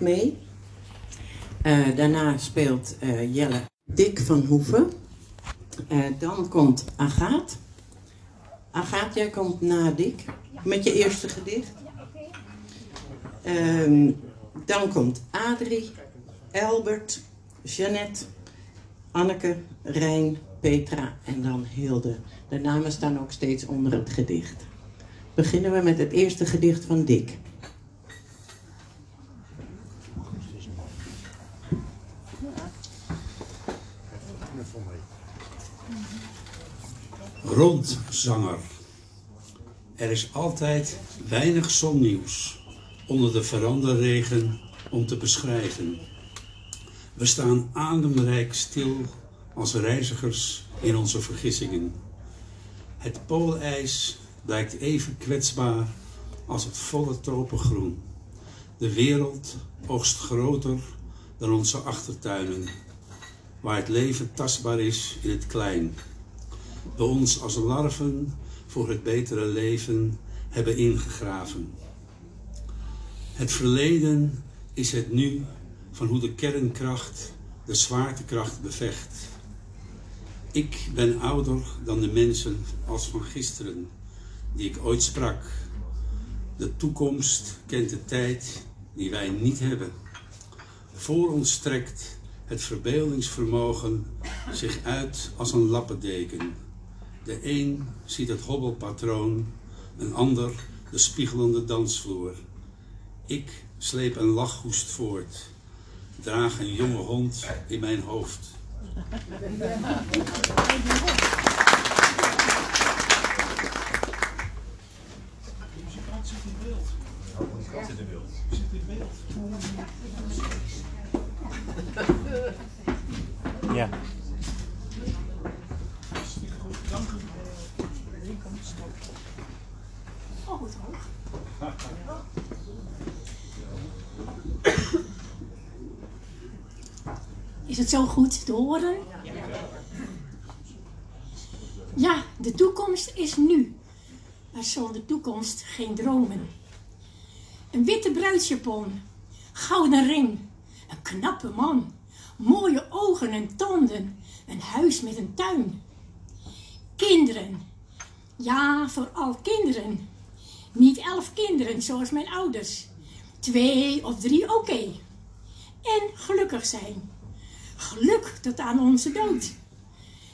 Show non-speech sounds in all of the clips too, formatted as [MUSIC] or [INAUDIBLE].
Mee. Eh, daarna speelt eh, Jelle Dick van Hoeven. Eh, dan komt Agaat. Agaat, jij komt na Dick met je eerste gedicht. Ehm, dan komt Adrie, Albert, Jeannette, Anneke, Rijn, Petra en dan Hilde. De namen staan ook steeds onder het gedicht. Beginnen we met het eerste gedicht van Dick. Rondzanger. Er is altijd weinig zonnieuws onder de veranderregen om te beschrijven. We staan ademrijk stil als reizigers in onze vergissingen. Het poolijs blijkt even kwetsbaar als het volle tropengroen. De wereld oogst groter dan onze achtertuinen, waar het leven tastbaar is in het klein. We ons als larven voor het betere leven hebben ingegraven. Het verleden is het nu van hoe de kernkracht de zwaartekracht bevecht. Ik ben ouder dan de mensen als van gisteren, die ik ooit sprak. De toekomst kent de tijd die wij niet hebben. Voor ons strekt het verbeeldingsvermogen zich uit als een lappendeken. De een ziet het hobbelpatroon, een ander de spiegelende dansvloer. Ik sleep een lachhoest voort, draag een jonge hond in mijn hoofd. [LAUGHS] zo goed te horen? Ja, de toekomst is nu. Maar zonder toekomst geen dromen. Een witte bruidsjapon, gouden ring, een knappe man, mooie ogen en tanden, een huis met een tuin. Kinderen, ja, vooral kinderen. Niet elf kinderen zoals mijn ouders. Twee of drie, oké. En gelukkig zijn. Geluk tot aan onze dood.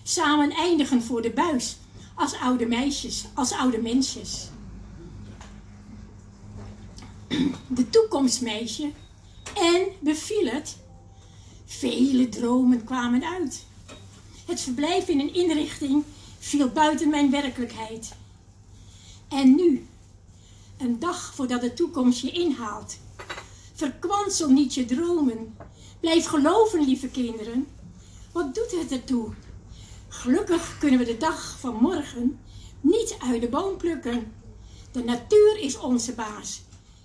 Samen eindigen voor de buis. Als oude meisjes, als oude mensjes. De toekomstmeisje. En beviel het. Vele dromen kwamen uit. Het verblijf in een inrichting viel buiten mijn werkelijkheid. En nu, een dag voordat de toekomst je inhaalt. Verkwansel niet je dromen. Blijf geloven, lieve kinderen. Wat doet het ertoe? Gelukkig kunnen we de dag van morgen niet uit de boom plukken. De natuur is onze baas.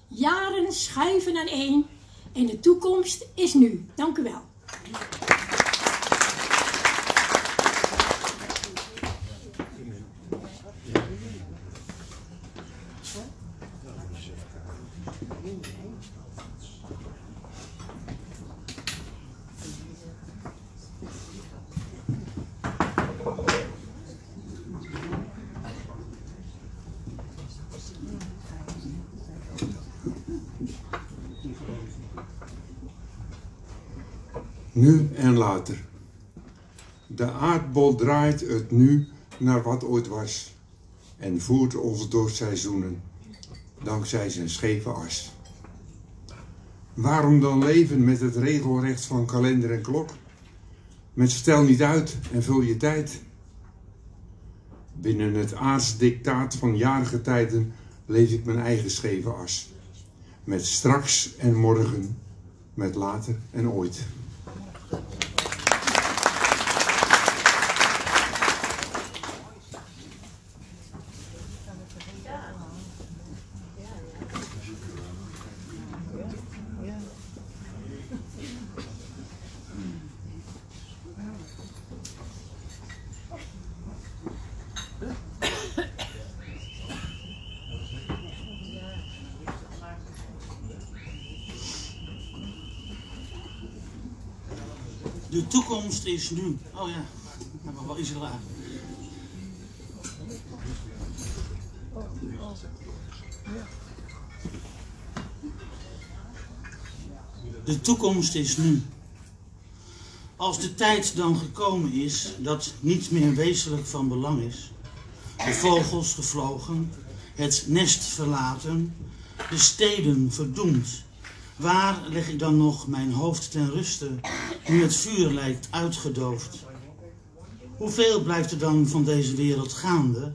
Jaren schuiven aan één en de toekomst is nu. Dank u wel. Nu en later. De aardbol draait het nu naar wat ooit was en voert ons door seizoenen, dankzij zijn scheve as. Waarom dan leven met het regelrecht van kalender en klok? Met stel niet uit en vul je tijd. Binnen het aardsdictaat van jarige tijden leef ik mijn eigen scheve as. Met straks en morgen, met later en ooit. De toekomst is nu. Oh ja, dat was wel iets laag. De toekomst is nu. Als de tijd dan gekomen is dat niet meer wezenlijk van belang is, de vogels gevlogen, het nest verlaten, de steden verdoemd, waar leg ik dan nog mijn hoofd ten ruste, nu het vuur lijkt uitgedoofd? Hoeveel blijft er dan van deze wereld gaande,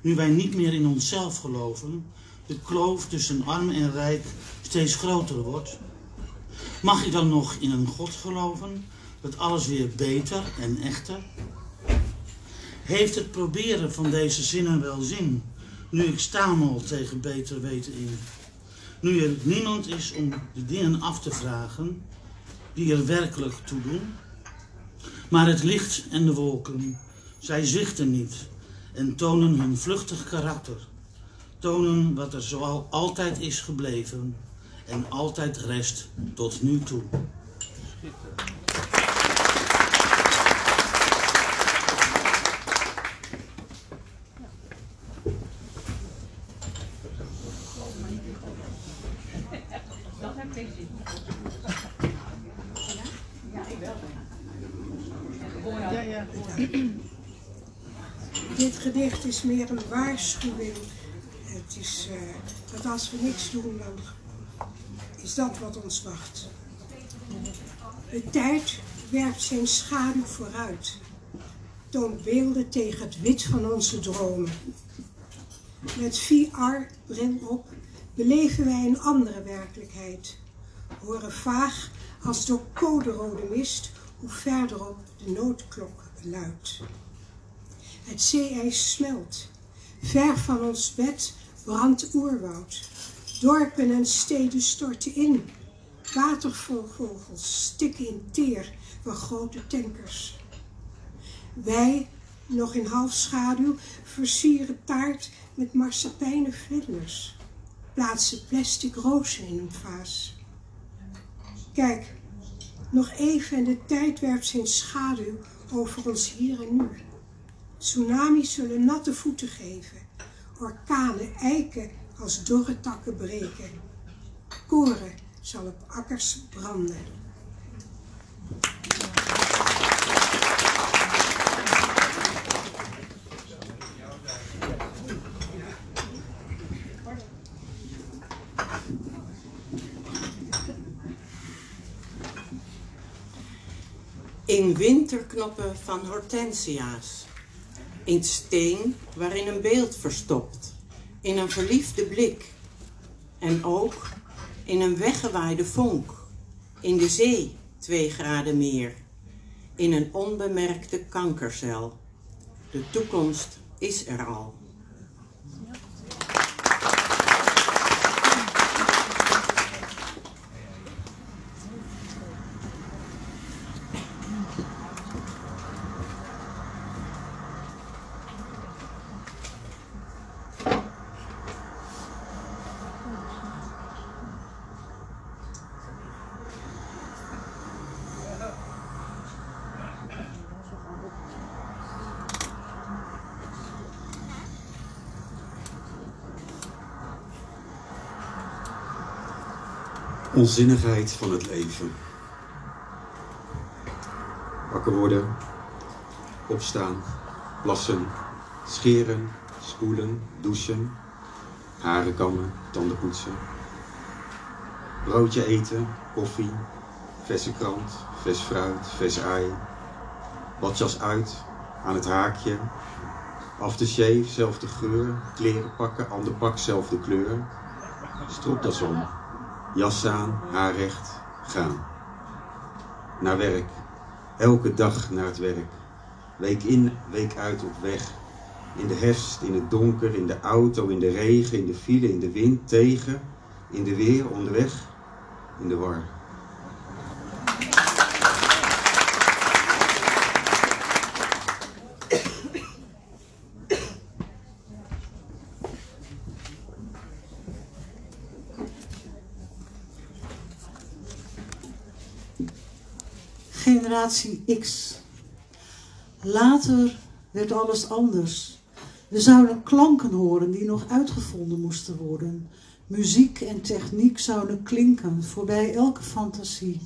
nu wij niet meer in onszelf geloven, de kloof tussen arm en rijk steeds groter wordt? Mag ik dan nog in een God geloven, dat alles weer beter en echter? Heeft het proberen van deze zinnen wel zin, nu ik stamel tegen beter weten in? Nu er niemand is om de dingen af te vragen die er werkelijk toe doen? Maar het licht en de wolken, zij zwichten niet en tonen hun vluchtig karakter. Tonen wat er zoal altijd is gebleven en altijd rest tot nu toe. Dit gedicht is meer een waarschuwing. Het is uh, dat als we niks doen, dan is dat wat ons wacht. De tijd werpt zijn schaduw vooruit, toont beelden tegen het wit van onze dromen. Met VR-bril op beleven wij een andere werkelijkheid, horen vaag als door coderode mist hoe verderop de noodklok luidt. Het zeeijs smelt, ver van ons bed brandt oerwoud. Dorpen en steden storten in. Watervogels stikken in teer van grote tankers. Wij, nog in half schaduw, versieren taart met marsepijnen vlinders. Plaatsen plastic rozen in een vaas. Kijk, nog even en de tijd werpt zijn schaduw over ons hier en nu. Tsunamis zullen natte voeten geven, orkanen eiken als dorre takken breken. Koren zal op akkers branden. In winterknoppen van hortensia's. In steen waarin een beeld verstopt. In een verliefde blik. En ook in een weggewaaide vonk. In de zee twee graden meer. In een onbemerkte kankercel. De toekomst is er al. Onzinnigheid van het leven. Wakker worden, opstaan, plassen, scheren, spoelen, douchen, haren kammen, tanden poetsen. Broodje eten, koffie, verse krant, vers fruit, vers ei. Badjas uit, aan het haakje. Aftershave, zelfde geur. Kleren pakken, ander pak, zelfde kleur. Stropdas om. Jas aan, haar recht, gaan. Naar werk. Elke dag naar het werk. Week in, week uit op weg. In de herfst, in het donker, in de auto, in de regen, in de file, in de wind, tegen. In de weer, onderweg, in de war. Generatie X. Later werd alles anders. We zouden klanken horen die nog uitgevonden moesten worden. Muziek en techniek zouden klinken voorbij elke fantasie.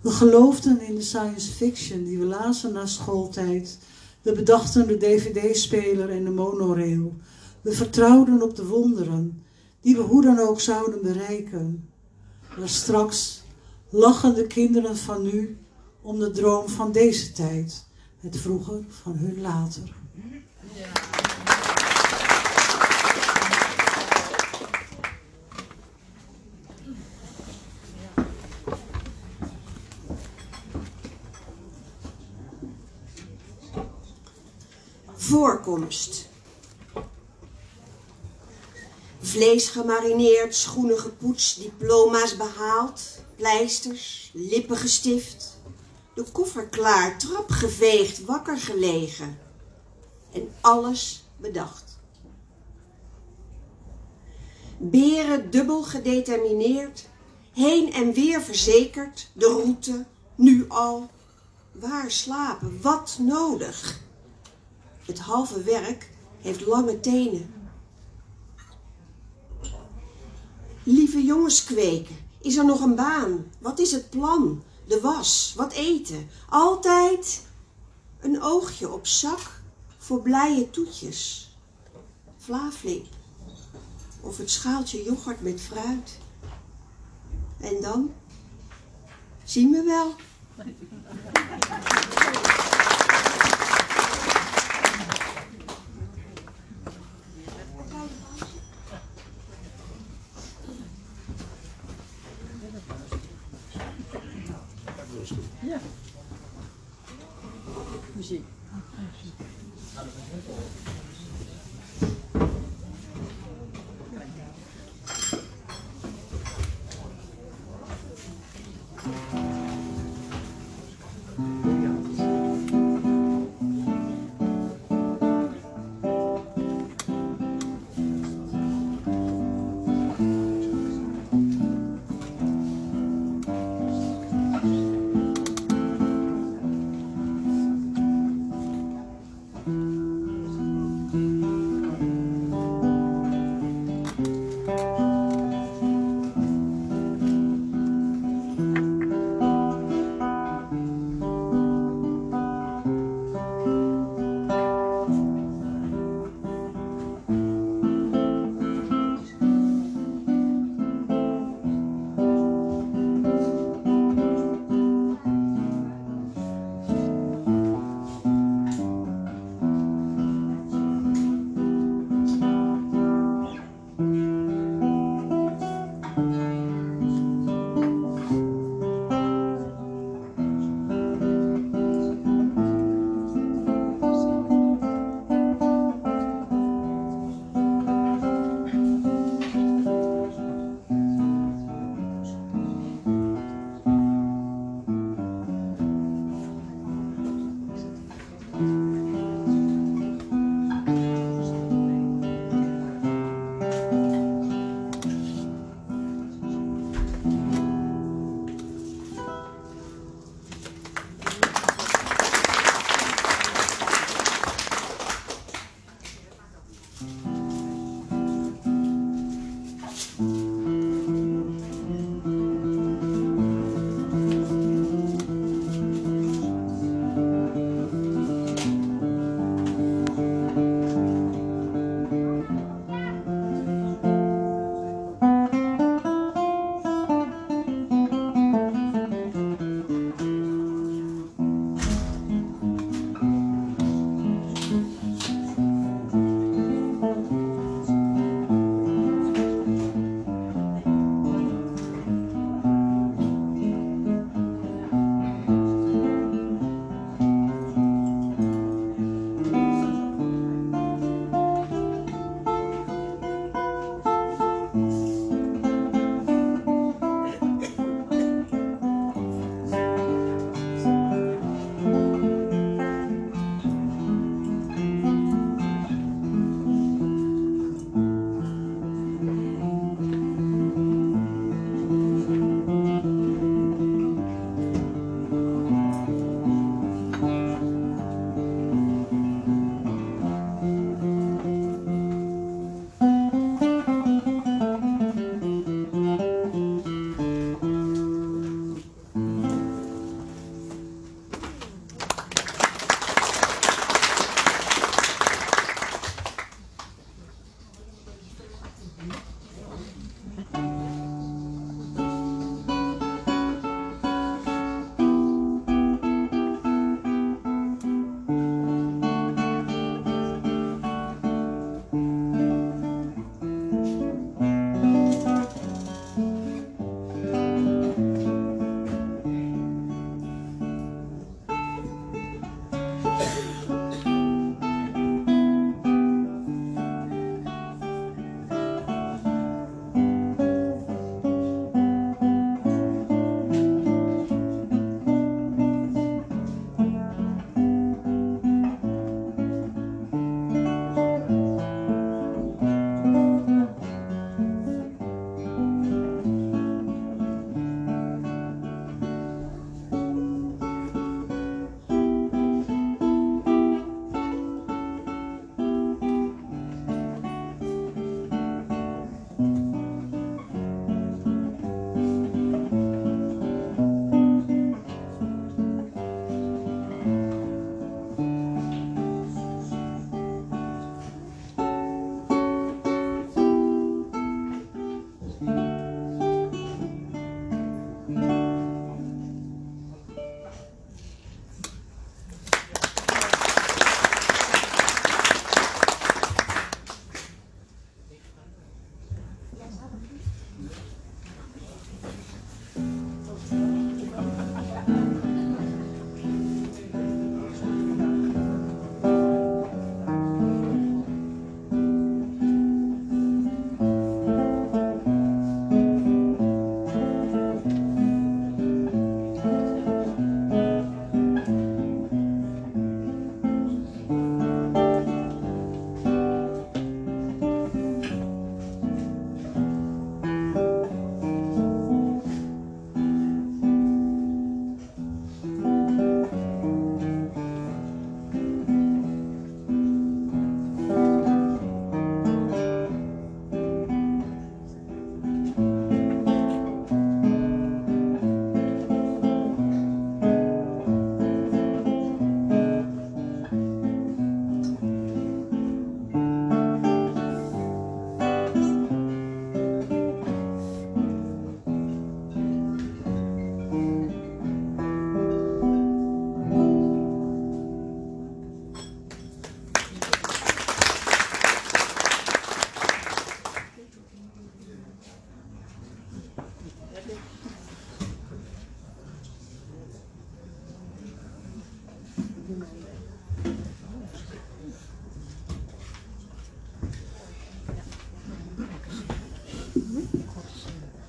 We geloofden in de science fiction die we lazen na schooltijd. We bedachten de dvd-speler en de monorail. We vertrouwden op de wonderen die we hoe dan ook zouden bereiken. Maar straks lachen de kinderen van nu om de droom van deze tijd, het vroeger van hun later. Voorkomst. Vlees gemarineerd, schoenen gepoetst, diploma's behaald, pleisters, lippen gestift, de koffer klaar, trap geveegd, wakker gelegen en alles bedacht. Beren dubbel gedetermineerd, heen en weer verzekerd, de route, nu al, waar slapen, wat nodig. Het halve werk heeft lange tenen. Lieve jongens kweken, is er nog een baan? Wat is het plan? De was, wat eten? Altijd een oogje op zak voor blije toetjes. Vlaaflip of het schaaltje yoghurt met fruit. En dan zien we wel.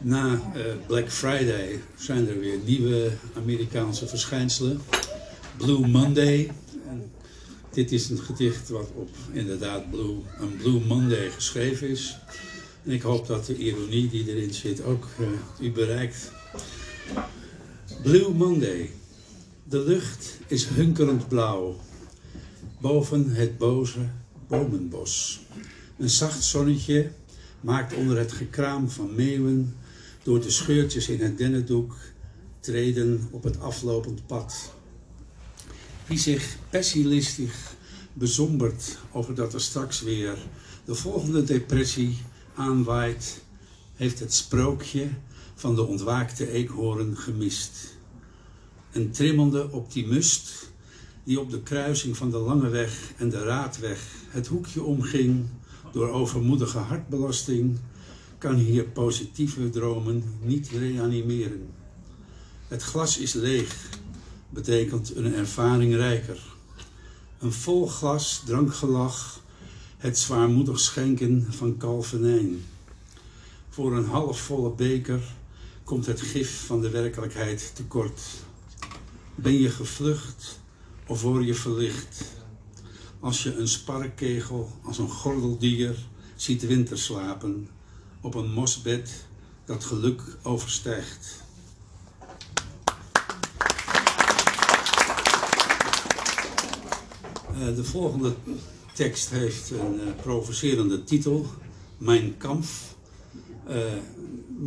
Na uh, Black Friday zijn er weer nieuwe Amerikaanse verschijnselen. Blue Monday. Dit is een gedicht wat op inderdaad Blue, een Blue Monday geschreven is. En ik hoop dat de ironie die erin zit ook uh, u bereikt. Blue Monday. De lucht is hunkerend blauw. Boven het boze bomenbos. Een zacht zonnetje maakt onder het gekraam van meeuwen door de scheurtjes in het dennendoek treden op het aflopend pad. Wie zich pessimistisch bezombert over dat er straks weer de volgende depressie aanwaait, heeft het sprookje van de ontwaakte eekhoorn gemist. Een trimmelde optimist die op de kruising van de Lange Weg en de Raadweg het hoekje omging door overmoedige hartbelasting, kan hier positieve dromen niet reanimeren. Het glas is leeg, betekent een ervaring rijker. Een vol glas drankgelach, het zwaarmoedig schenken van kalvenijn. Voor een halfvolle beker komt het gif van de werkelijkheid tekort. Ben je gevlucht of word je verlicht? Als je een sparkkegel als een gordeldier ziet winterslapen op een mosbed dat geluk overstijgt. Uh, de volgende tekst heeft een uh, provocerende titel, Mijn kamp. Uh,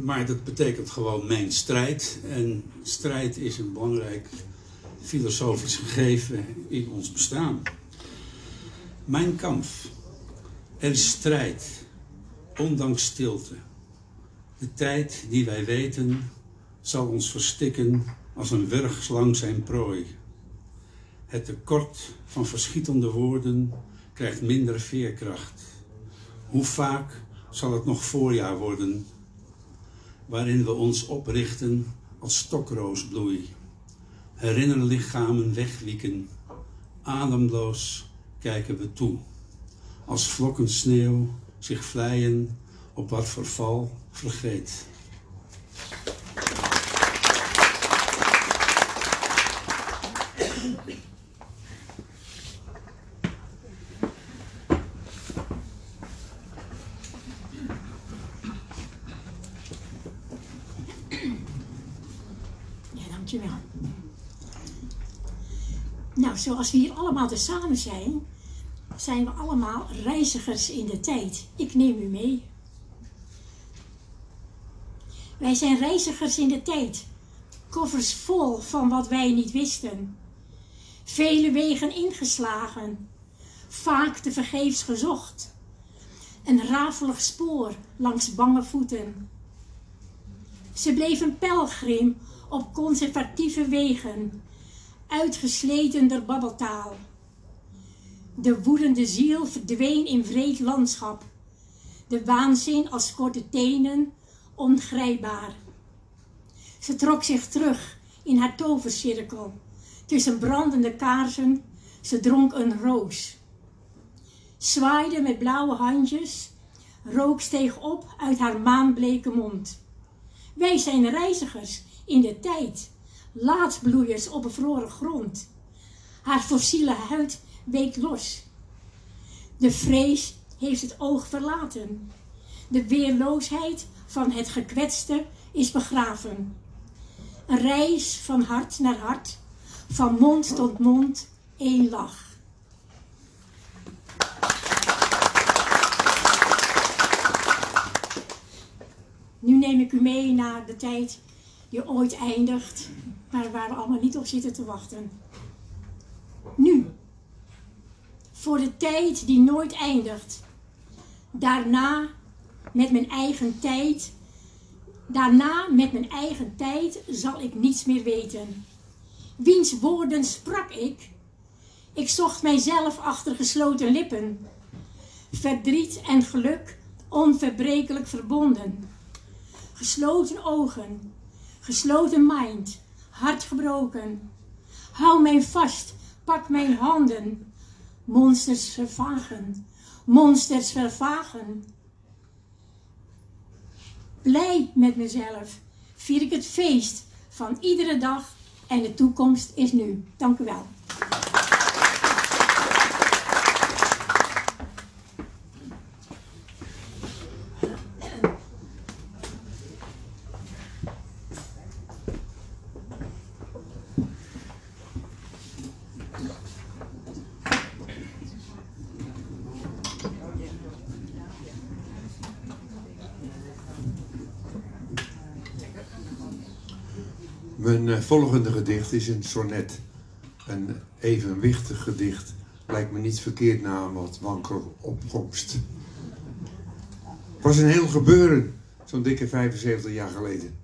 maar dat betekent gewoon mijn strijd. En strijd is een belangrijk filosofisch gegeven in ons bestaan. Mijn kamp. Er is strijd, ondanks stilte. De tijd die wij weten zal ons verstikken als een wurgslang zijn prooi. Het tekort van verschietende woorden krijgt minder veerkracht. Hoe vaak zal het nog voorjaar worden, waarin we ons oprichten als stokroosbloei. Herinnerlichamen wegwieken, ademloos kijken we toe. Als vlokken sneeuw zich vleien op wat verval vergeet. Nou, zoals we hier allemaal tezamen zijn, zijn we allemaal reizigers in de tijd. Ik neem u mee. Wij zijn reizigers in de tijd, koffers vol van wat wij niet wisten. Vele wegen ingeslagen, vaak te vergeefs gezocht. Een rafelig spoor langs bange voeten. Ze bleven pelgrim op conservatieve wegen, uitgesleten door babbeltaal. De woedende ziel verdween in vreed landschap, de waanzin als korte tenen ongrijpbaar. Ze trok zich terug in haar tovercirkel. Tussen brandende kaarsen, ze dronk een roos. Zwaaide met blauwe handjes, rook steeg op uit haar maanbleke mond. Wij zijn reizigers in de tijd, laatbloeiers op bevroren grond. Haar fossiele huid week los. De vrees heeft het oog verlaten. De weerloosheid van het gekwetste is begraven. Een reis van hart naar hart, van mond tot mond, één lach. Nu neem ik u mee naar de tijd die ooit eindigt, maar waar we allemaal niet op zitten te wachten. Nu, voor de tijd die nooit eindigt. Daarna met mijn eigen tijd. Daarna met mijn eigen tijd zal ik niets meer weten. Wiens woorden sprak ik? Ik zocht mijzelf achter gesloten lippen. Verdriet en geluk onverbrekelijk verbonden. Gesloten ogen, gesloten mind, hart gebroken. Hou mij vast, pak mijn handen. Monsters vervagen, monsters vervagen. Blij met mezelf vier ik het feest van iedere dag en de toekomst is nu. Dank u wel. Eh, volgende gedicht is een sonnet. Een evenwichtig gedicht. Lijkt me niet verkeerd na een wat wankel opkomst. Het was een heel gebeuren, zo'n dikke 75 jaar geleden.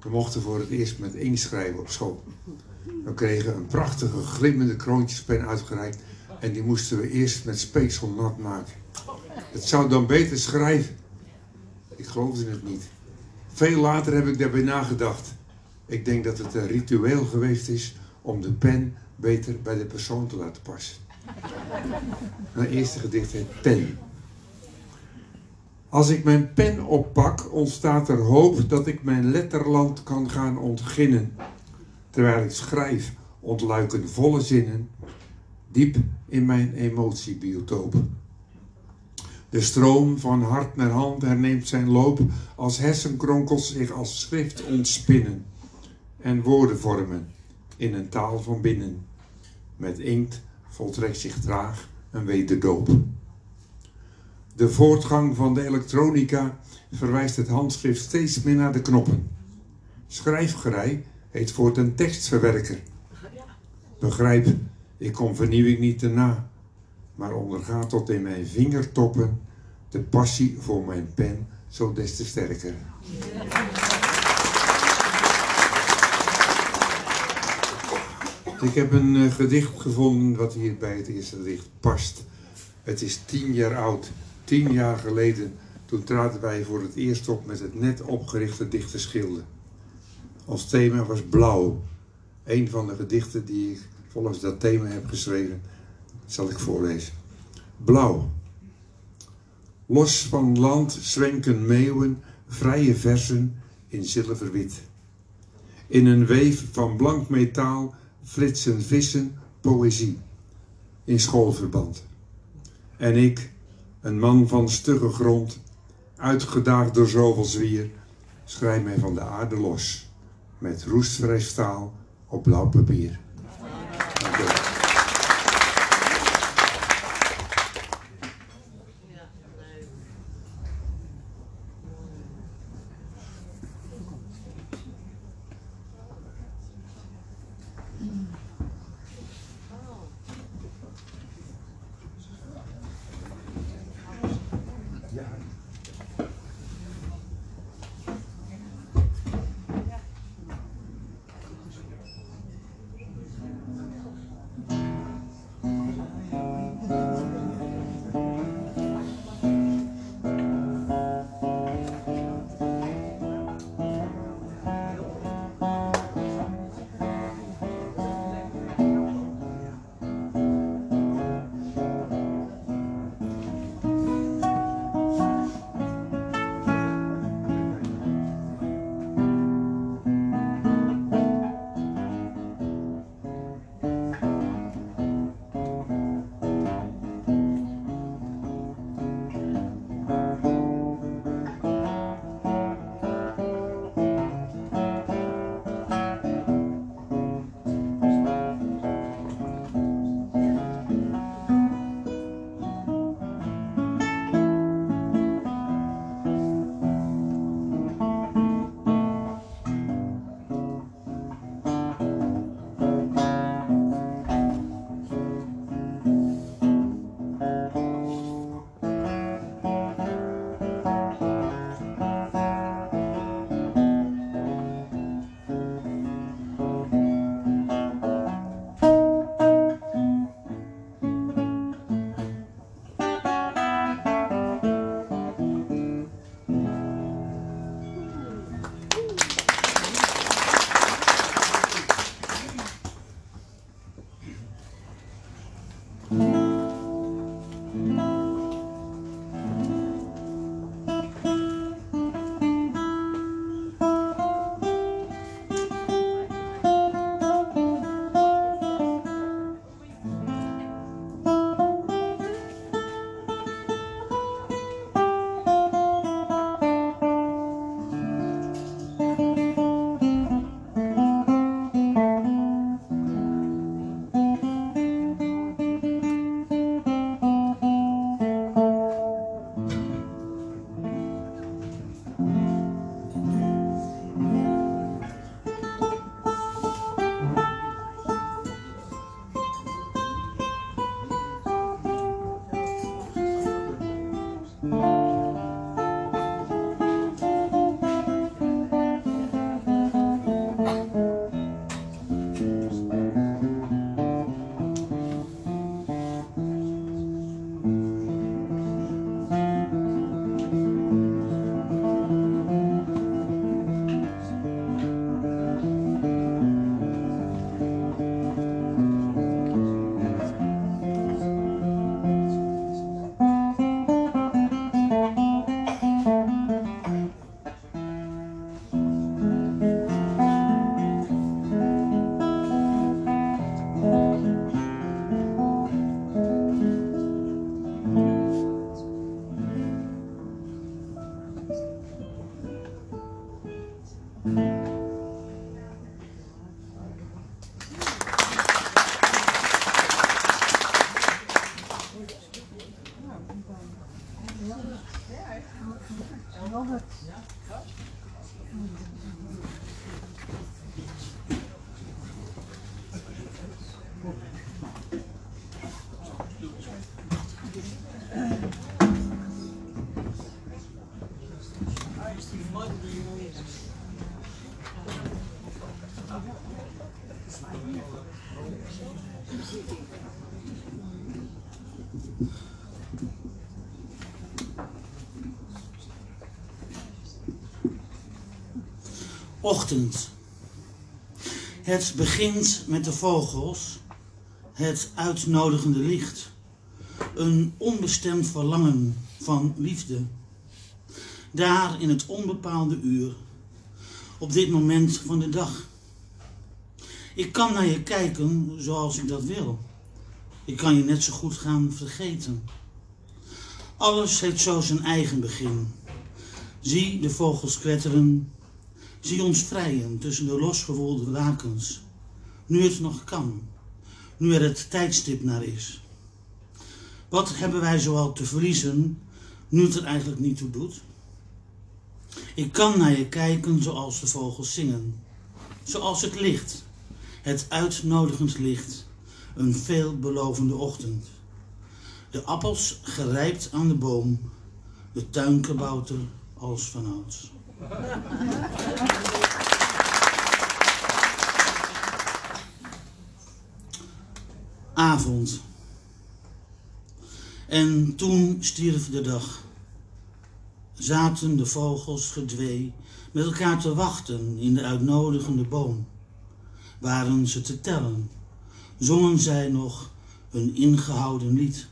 We mochten voor het eerst met inkt schrijven op school. We kregen een prachtige glimmende kroontjespen uitgereikt en die moesten we eerst met speeksel nat maken. Het zou dan beter schrijven. Ik geloofde het niet. Veel later heb ik daarbij nagedacht. Ik denk dat het een ritueel geweest is om de pen beter bij de persoon te laten passen. [LAUGHS] Mijn eerste gedicht heet Pen. Als ik mijn pen oppak, ontstaat er hoop dat ik mijn letterland kan gaan ontginnen. Terwijl ik schrijf, ontluiken volle zinnen, diep in mijn emotiebiotoop. De stroom van hart naar hand herneemt zijn loop als hersenkronkels zich als schrift ontspinnen en woorden vormen in een taal van binnen. Met inkt voltrekt zich traag een wederdoop. De voortgang van de elektronica verwijst het handschrift steeds meer naar de knoppen. Schrijfgerij heet voortaan tekstverwerker. Begrijp, ik kom vernieuwing niet te na, maar onderga tot in mijn vingertoppen de passie voor mijn pen zo des te sterker. Ik heb een uh, gedicht gevonden wat hier bij het eerste gedicht past. Het is tien jaar oud. Tien jaar geleden, toen traden wij voor het eerst op met het net opgerichte Dichterschilde. Ons thema was blauw. Een van de gedichten die ik volgens dat thema heb geschreven, zal ik voorlezen. Blauw. Los van land zwenken meeuwen, vrije versen in zilverwit. In een weef van blank metaal flitsen vissen poëzie in schoolverband. En ik, een man van stugge grond, uitgedaagd door zoveel zwier, schrijf mij van de aarde los met roestvrij staal op blauw papier. Ochtend. Het begint met de vogels, het uitnodigende licht, een onbestemd verlangen van liefde. Daar in het onbepaalde uur, op dit moment van de dag. Ik kan naar je kijken zoals ik dat wil. Ik kan je net zo goed gaan vergeten. Alles heeft zo zijn eigen begin. Zie de vogels kwetteren, Zie ons vrijen tussen de losgewolde lakens, nu het nog kan, nu er het tijdstip naar is. Wat hebben wij zoal te verliezen, nu het er eigenlijk niet toe doet? Ik kan naar je kijken zoals de vogels zingen, zoals het licht, het uitnodigend licht, een veelbelovende ochtend. De appels gerijpt aan de boom, de tuinkebouter als vanouds. Avond. En toen stierf de dag. Zaten de vogels gedwee met elkaar te wachten in de uitnodigende boom. Waren ze te tellen, zongen zij nog een ingehouden lied.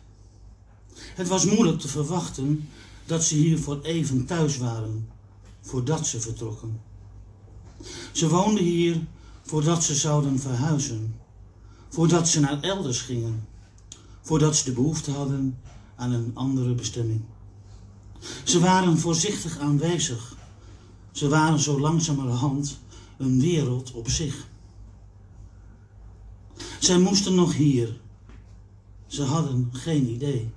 Het was moeilijk te verwachten dat ze hier voor even thuis waren voordat ze vertrokken. Ze woonden hier voordat ze zouden verhuizen, voordat ze naar elders gingen, voordat ze de behoefte hadden aan een andere bestemming. Ze waren voorzichtig aanwezig. Ze waren zo langzamerhand een wereld op zich. Zij moesten nog hier. Ze hadden geen idee.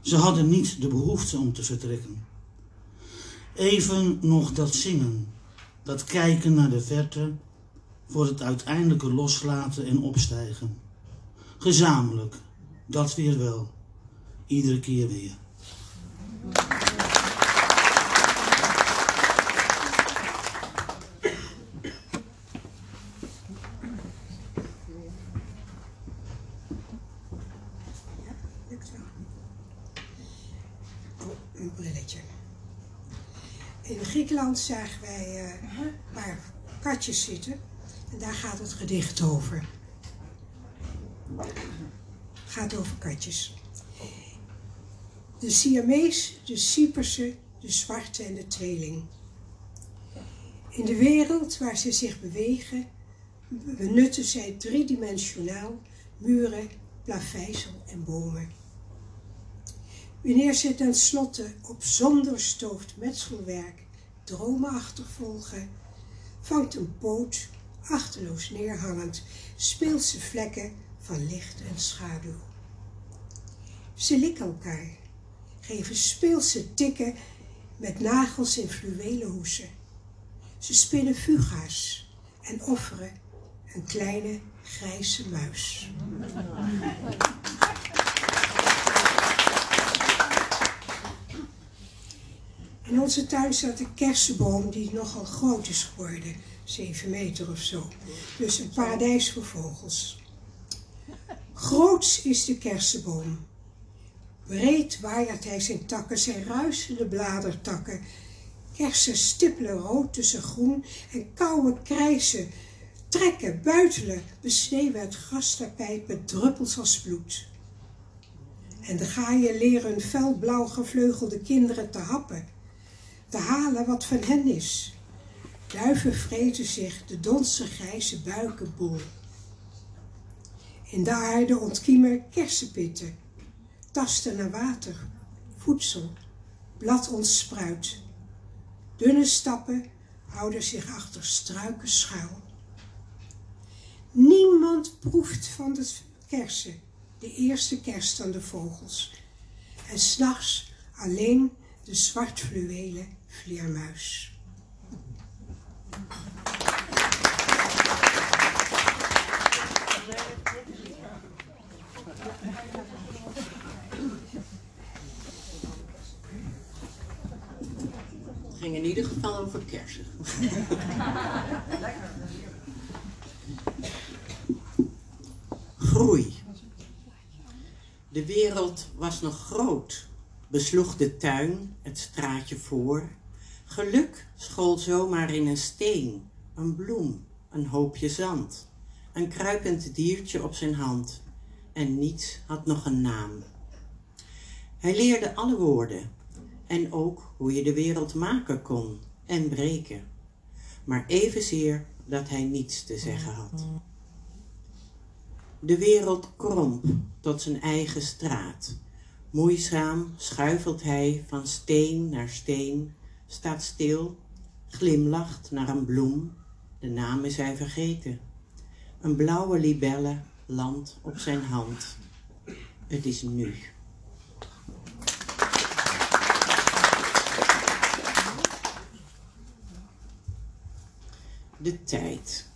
Ze hadden niet de behoefte om te vertrekken. Even nog dat zingen, dat kijken naar de verte, voor het uiteindelijke loslaten en opstijgen. Gezamenlijk, dat weer wel, iedere keer weer. Zagen wij uh, een paar katjes zitten. En daar gaat het gedicht over. Gaat over katjes. De Siamees, de Cyperse, de zwarte en de tweeling. In de wereld waar ze zich bewegen, benutten zij driedimensionaal muren, plaveisel en bomen. Wanneer ze tenslotte op zonderstoofd metselwerk droomachtig volgen, vangt een poot, achterloos neerhangend, speelse vlekken van licht en schaduw. Ze likken elkaar, geven speelse tikken met nagels in fluwelen hoesen. Ze spinnen fuga's en offeren een kleine grijze muis. In onze tuin staat een kersenboom die nogal groot is geworden. 7 meter of zo. Dus een paradijs voor vogels. Groots is de kersenboom. Breed waaiert hij zijn takken, zijn ruisende bladertakken. Kersen stippelen rood tussen groen en koude krijzen. Trekken, buitelen, besneeuwen het grastapijt met druppels als bloed. En de gaaien leren hun felblauw gevleugelde kinderen te happen te halen wat van hen is. Duiven vreten zich de donse grijze buiken bol. In de aarde ontkiemen kersenpitten, tasten naar water, voedsel, blad ontspruit. Dunne stappen houden zich achter struiken schuil. Niemand proeft van de kersen, de eerste kerst aan de vogels. En s'nachts alleen de zwart fluwelen vleermuis. Ging in ieder geval over kersen. [LAUGHS] Groei. De wereld was nog groot, besloeg de tuin, het straatje voor Geluk school zomaar in een steen, een bloem, een hoopje zand. Een kruipend diertje op zijn hand en niets had nog een naam. Hij leerde alle woorden en ook hoe je de wereld maken kon en breken, maar evenzeer dat hij niets te zeggen had. De wereld kromp tot zijn eigen straat. Moeizaam schuifelt hij van steen naar steen, staat stil, glimlacht naar een bloem, de naam is hij vergeten. Een blauwe libelle landt op zijn hand. Het is nu. De tijd.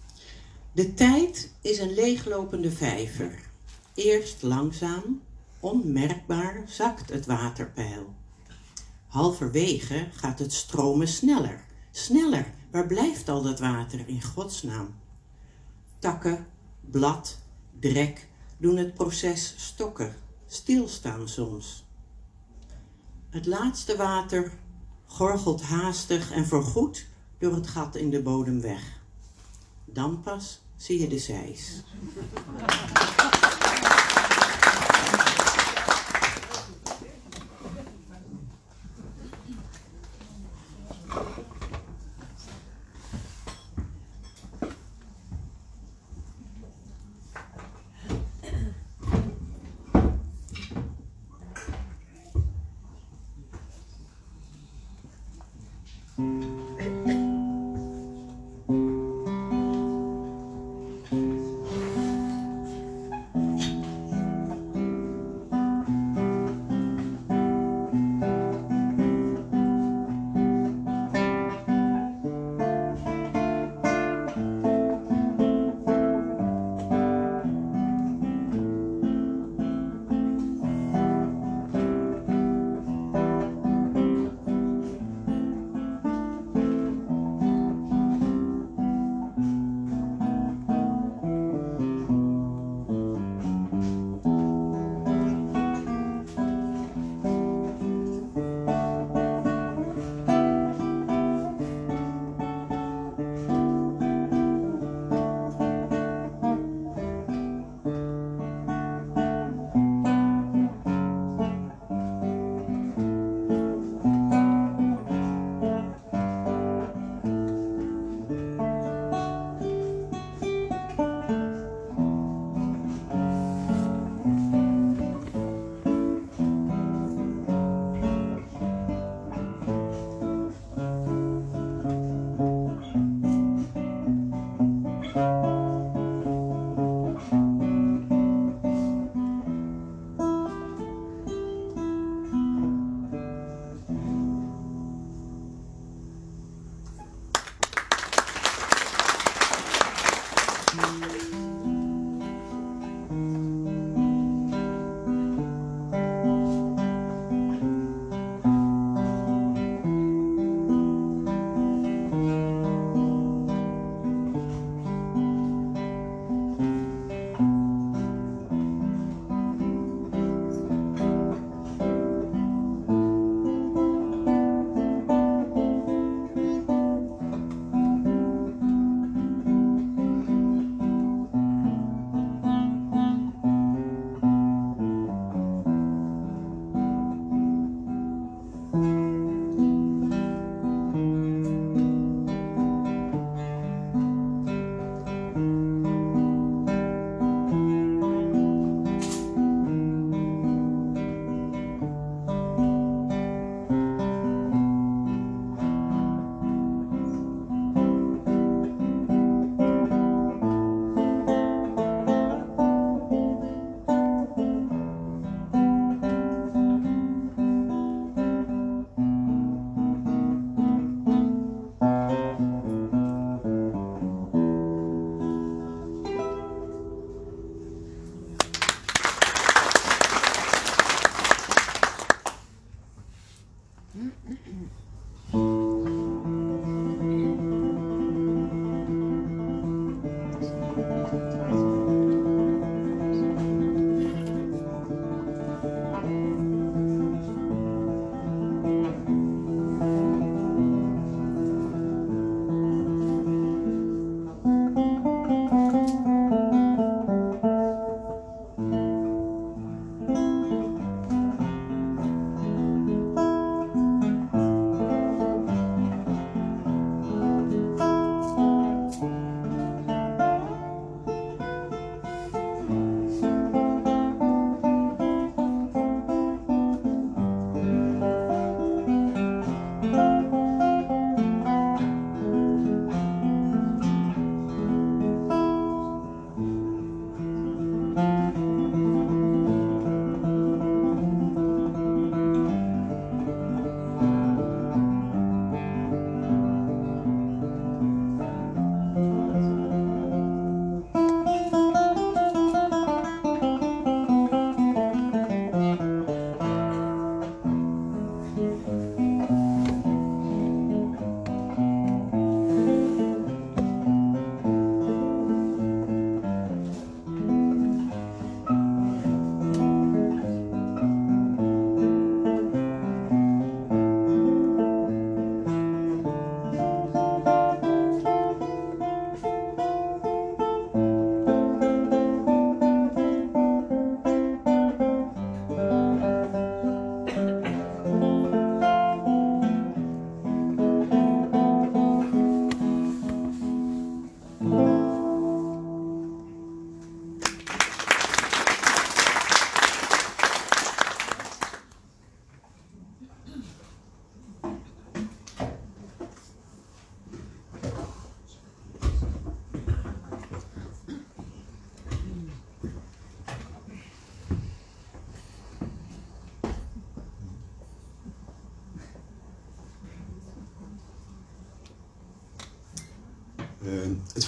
De tijd is een leeglopende vijver. Eerst langzaam, onmerkbaar zakt het waterpeil. Halverwege gaat het stromen sneller. Sneller, waar blijft al dat water in godsnaam? Takken, blad, drek doen het proces stokken, stilstaan soms. Het laatste water gorgelt haastig en voorgoed door het gat in de bodem weg. Dan pas zie je de zeis.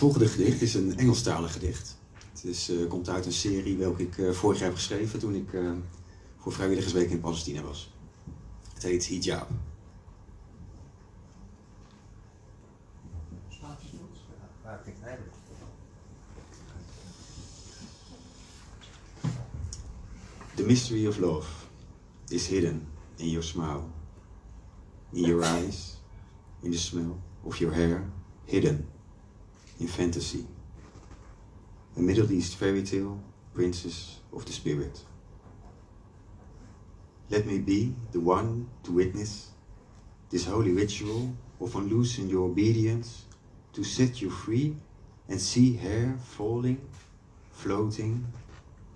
Volgende gedicht is een Engelstalig gedicht. Het is, uh, komt uit een serie welke ik uh, vorig jaar heb geschreven toen ik uh, voor Vrijwilligersweek in Palestina was. Het heet Hijab. The mystery of love is hidden in your smile, in your eyes, in the smell of your hair, hidden in fantasy. A Middle East fairy tale, princess of the spirit. Let me be the one to witness this holy ritual of unloosing your obedience to set you free and see hair falling, floating,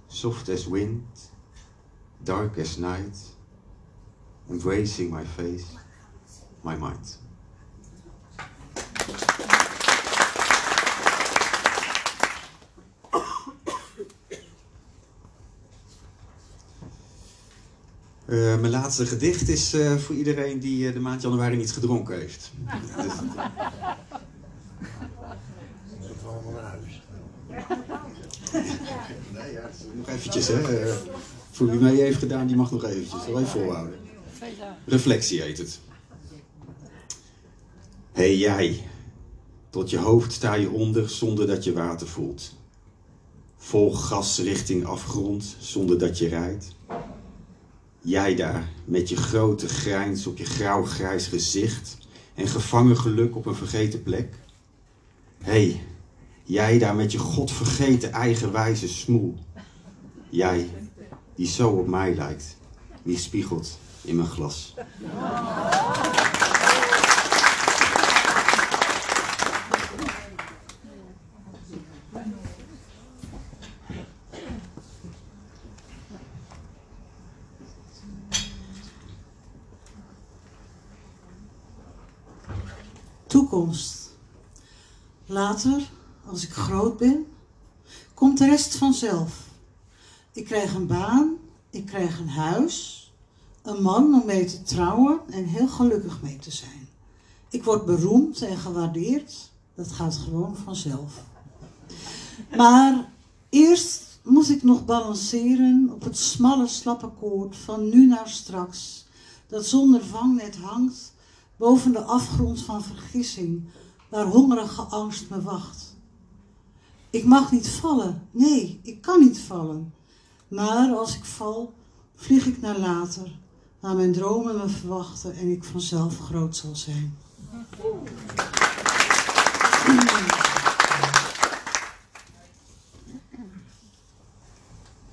soft as wind, dark as night, embracing my face, my mind. Uh, mijn laatste gedicht is uh, voor iedereen die uh, de maand januari niet gedronken heeft. dus... allemaal naar huis. nee, ja, nog eventjes, hè. voor wie mee heeft gedaan, die mag nog eventjes. Wel even volhouden. Reflectie heet het. Hé hey, jij, tot je hoofd sta je onder zonder dat je water voelt. Vol gas richting afgrond zonder dat je rijdt. Jij daar, met je grote grijns op je grauw-grijs gezicht en gevangen geluk op een vergeten plek. Hé, hey, jij daar met je godvergeten eigenwijze smoel. Jij, die zo op mij lijkt, die spiegelt in mijn glas. Later, als ik groot ben, komt de rest vanzelf. Ik krijg een baan, ik krijg een huis, een man om mee te trouwen en heel gelukkig mee te zijn. Ik word beroemd en gewaardeerd, dat gaat gewoon vanzelf. Maar eerst moet ik nog balanceren op het smalle slappe koord van nu naar straks, dat zonder vangnet hangt boven de afgrond van vergissing, waar hongerige angst me wacht. Ik mag niet vallen, nee, ik kan niet vallen. Maar als ik val, vlieg ik naar later, waar mijn dromen me verwachten en ik vanzelf groot zal zijn.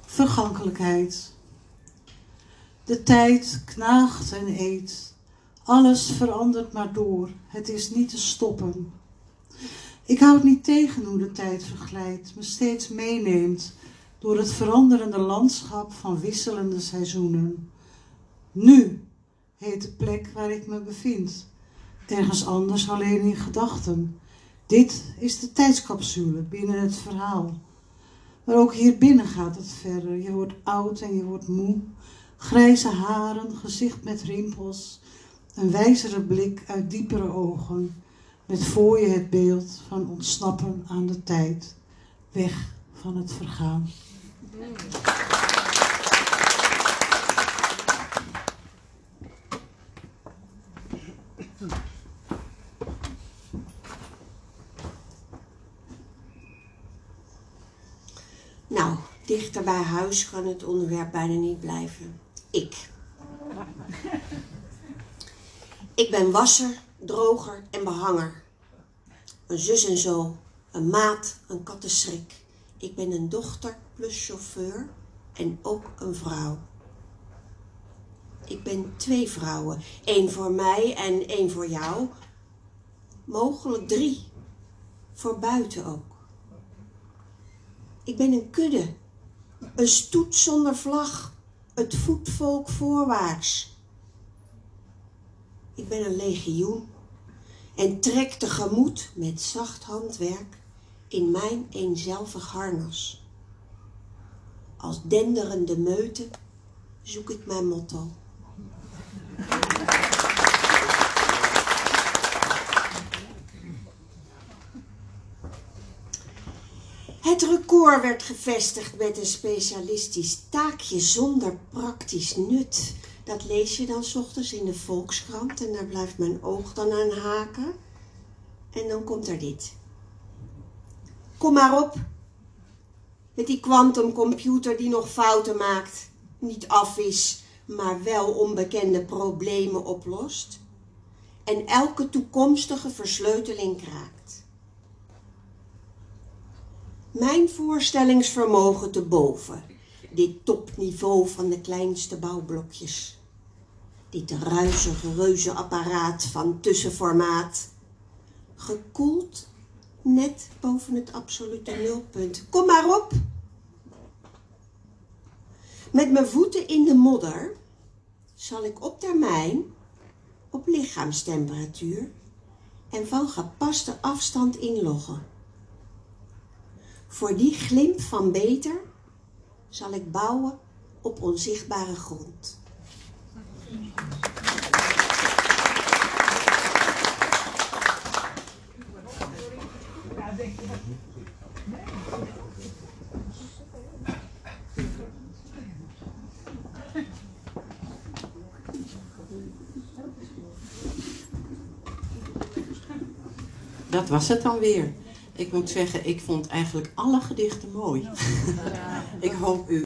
Vergankelijkheid. De tijd knaagt en eet. Alles verandert maar door. Het is niet te stoppen. Ik houd niet tegen hoe de tijd verglijdt, me steeds meeneemt door het veranderende landschap van wisselende seizoenen. Nu heet de plek waar ik me bevind. Ergens anders alleen in gedachten. Dit is de tijdscapsule binnen het verhaal. Maar ook hier binnen gaat het verder. Je wordt oud en je wordt moe. Grijze haren, gezicht met rimpels. Een wijzere blik uit diepere ogen. Met voor je het beeld van ontsnappen aan de tijd. Weg van het vergaan. Nou, dichter bij huis kan het onderwerp bijna niet blijven. Ik. [LAUGHS] Ik ben wasser, droger en behanger. Een zus en zo, een maat, een kattenschrik. Ik ben een dochter plus chauffeur en ook een vrouw. Ik ben twee vrouwen, één voor mij en één voor jou. Mogelijk drie, voor buiten ook. Ik ben een kudde, een stoet zonder vlag, het voetvolk voorwaarts. Ik ben een legioen en trek tegemoet met zacht handwerk in mijn eenzelvig harnas. Als denderende meute zoek ik mijn motto. Het record werd gevestigd met een specialistisch taakje zonder praktisch nut. Dat lees je dan 's ochtends in de Volkskrant en daar blijft mijn oog dan aan haken. En dan komt er dit. Kom maar op. Met die quantumcomputer die nog fouten maakt, niet af is, maar wel onbekende problemen oplost. En elke toekomstige versleuteling kraakt. Mijn voorstellingsvermogen te boven. Dit topniveau van de kleinste bouwblokjes. Dit ruizige reuzenapparaat van tussenformaat. Gekoeld net boven het absolute nulpunt. Kom maar op. Met mijn voeten in de modder zal ik op termijn op lichaamstemperatuur en van gepaste afstand inloggen. Voor die glimp van beter zal ik bouwen op onzichtbare grond. Dat was het dan weer. Ik moet zeggen, ik vond eigenlijk alle gedichten mooi. [LAUGHS] ik hoop u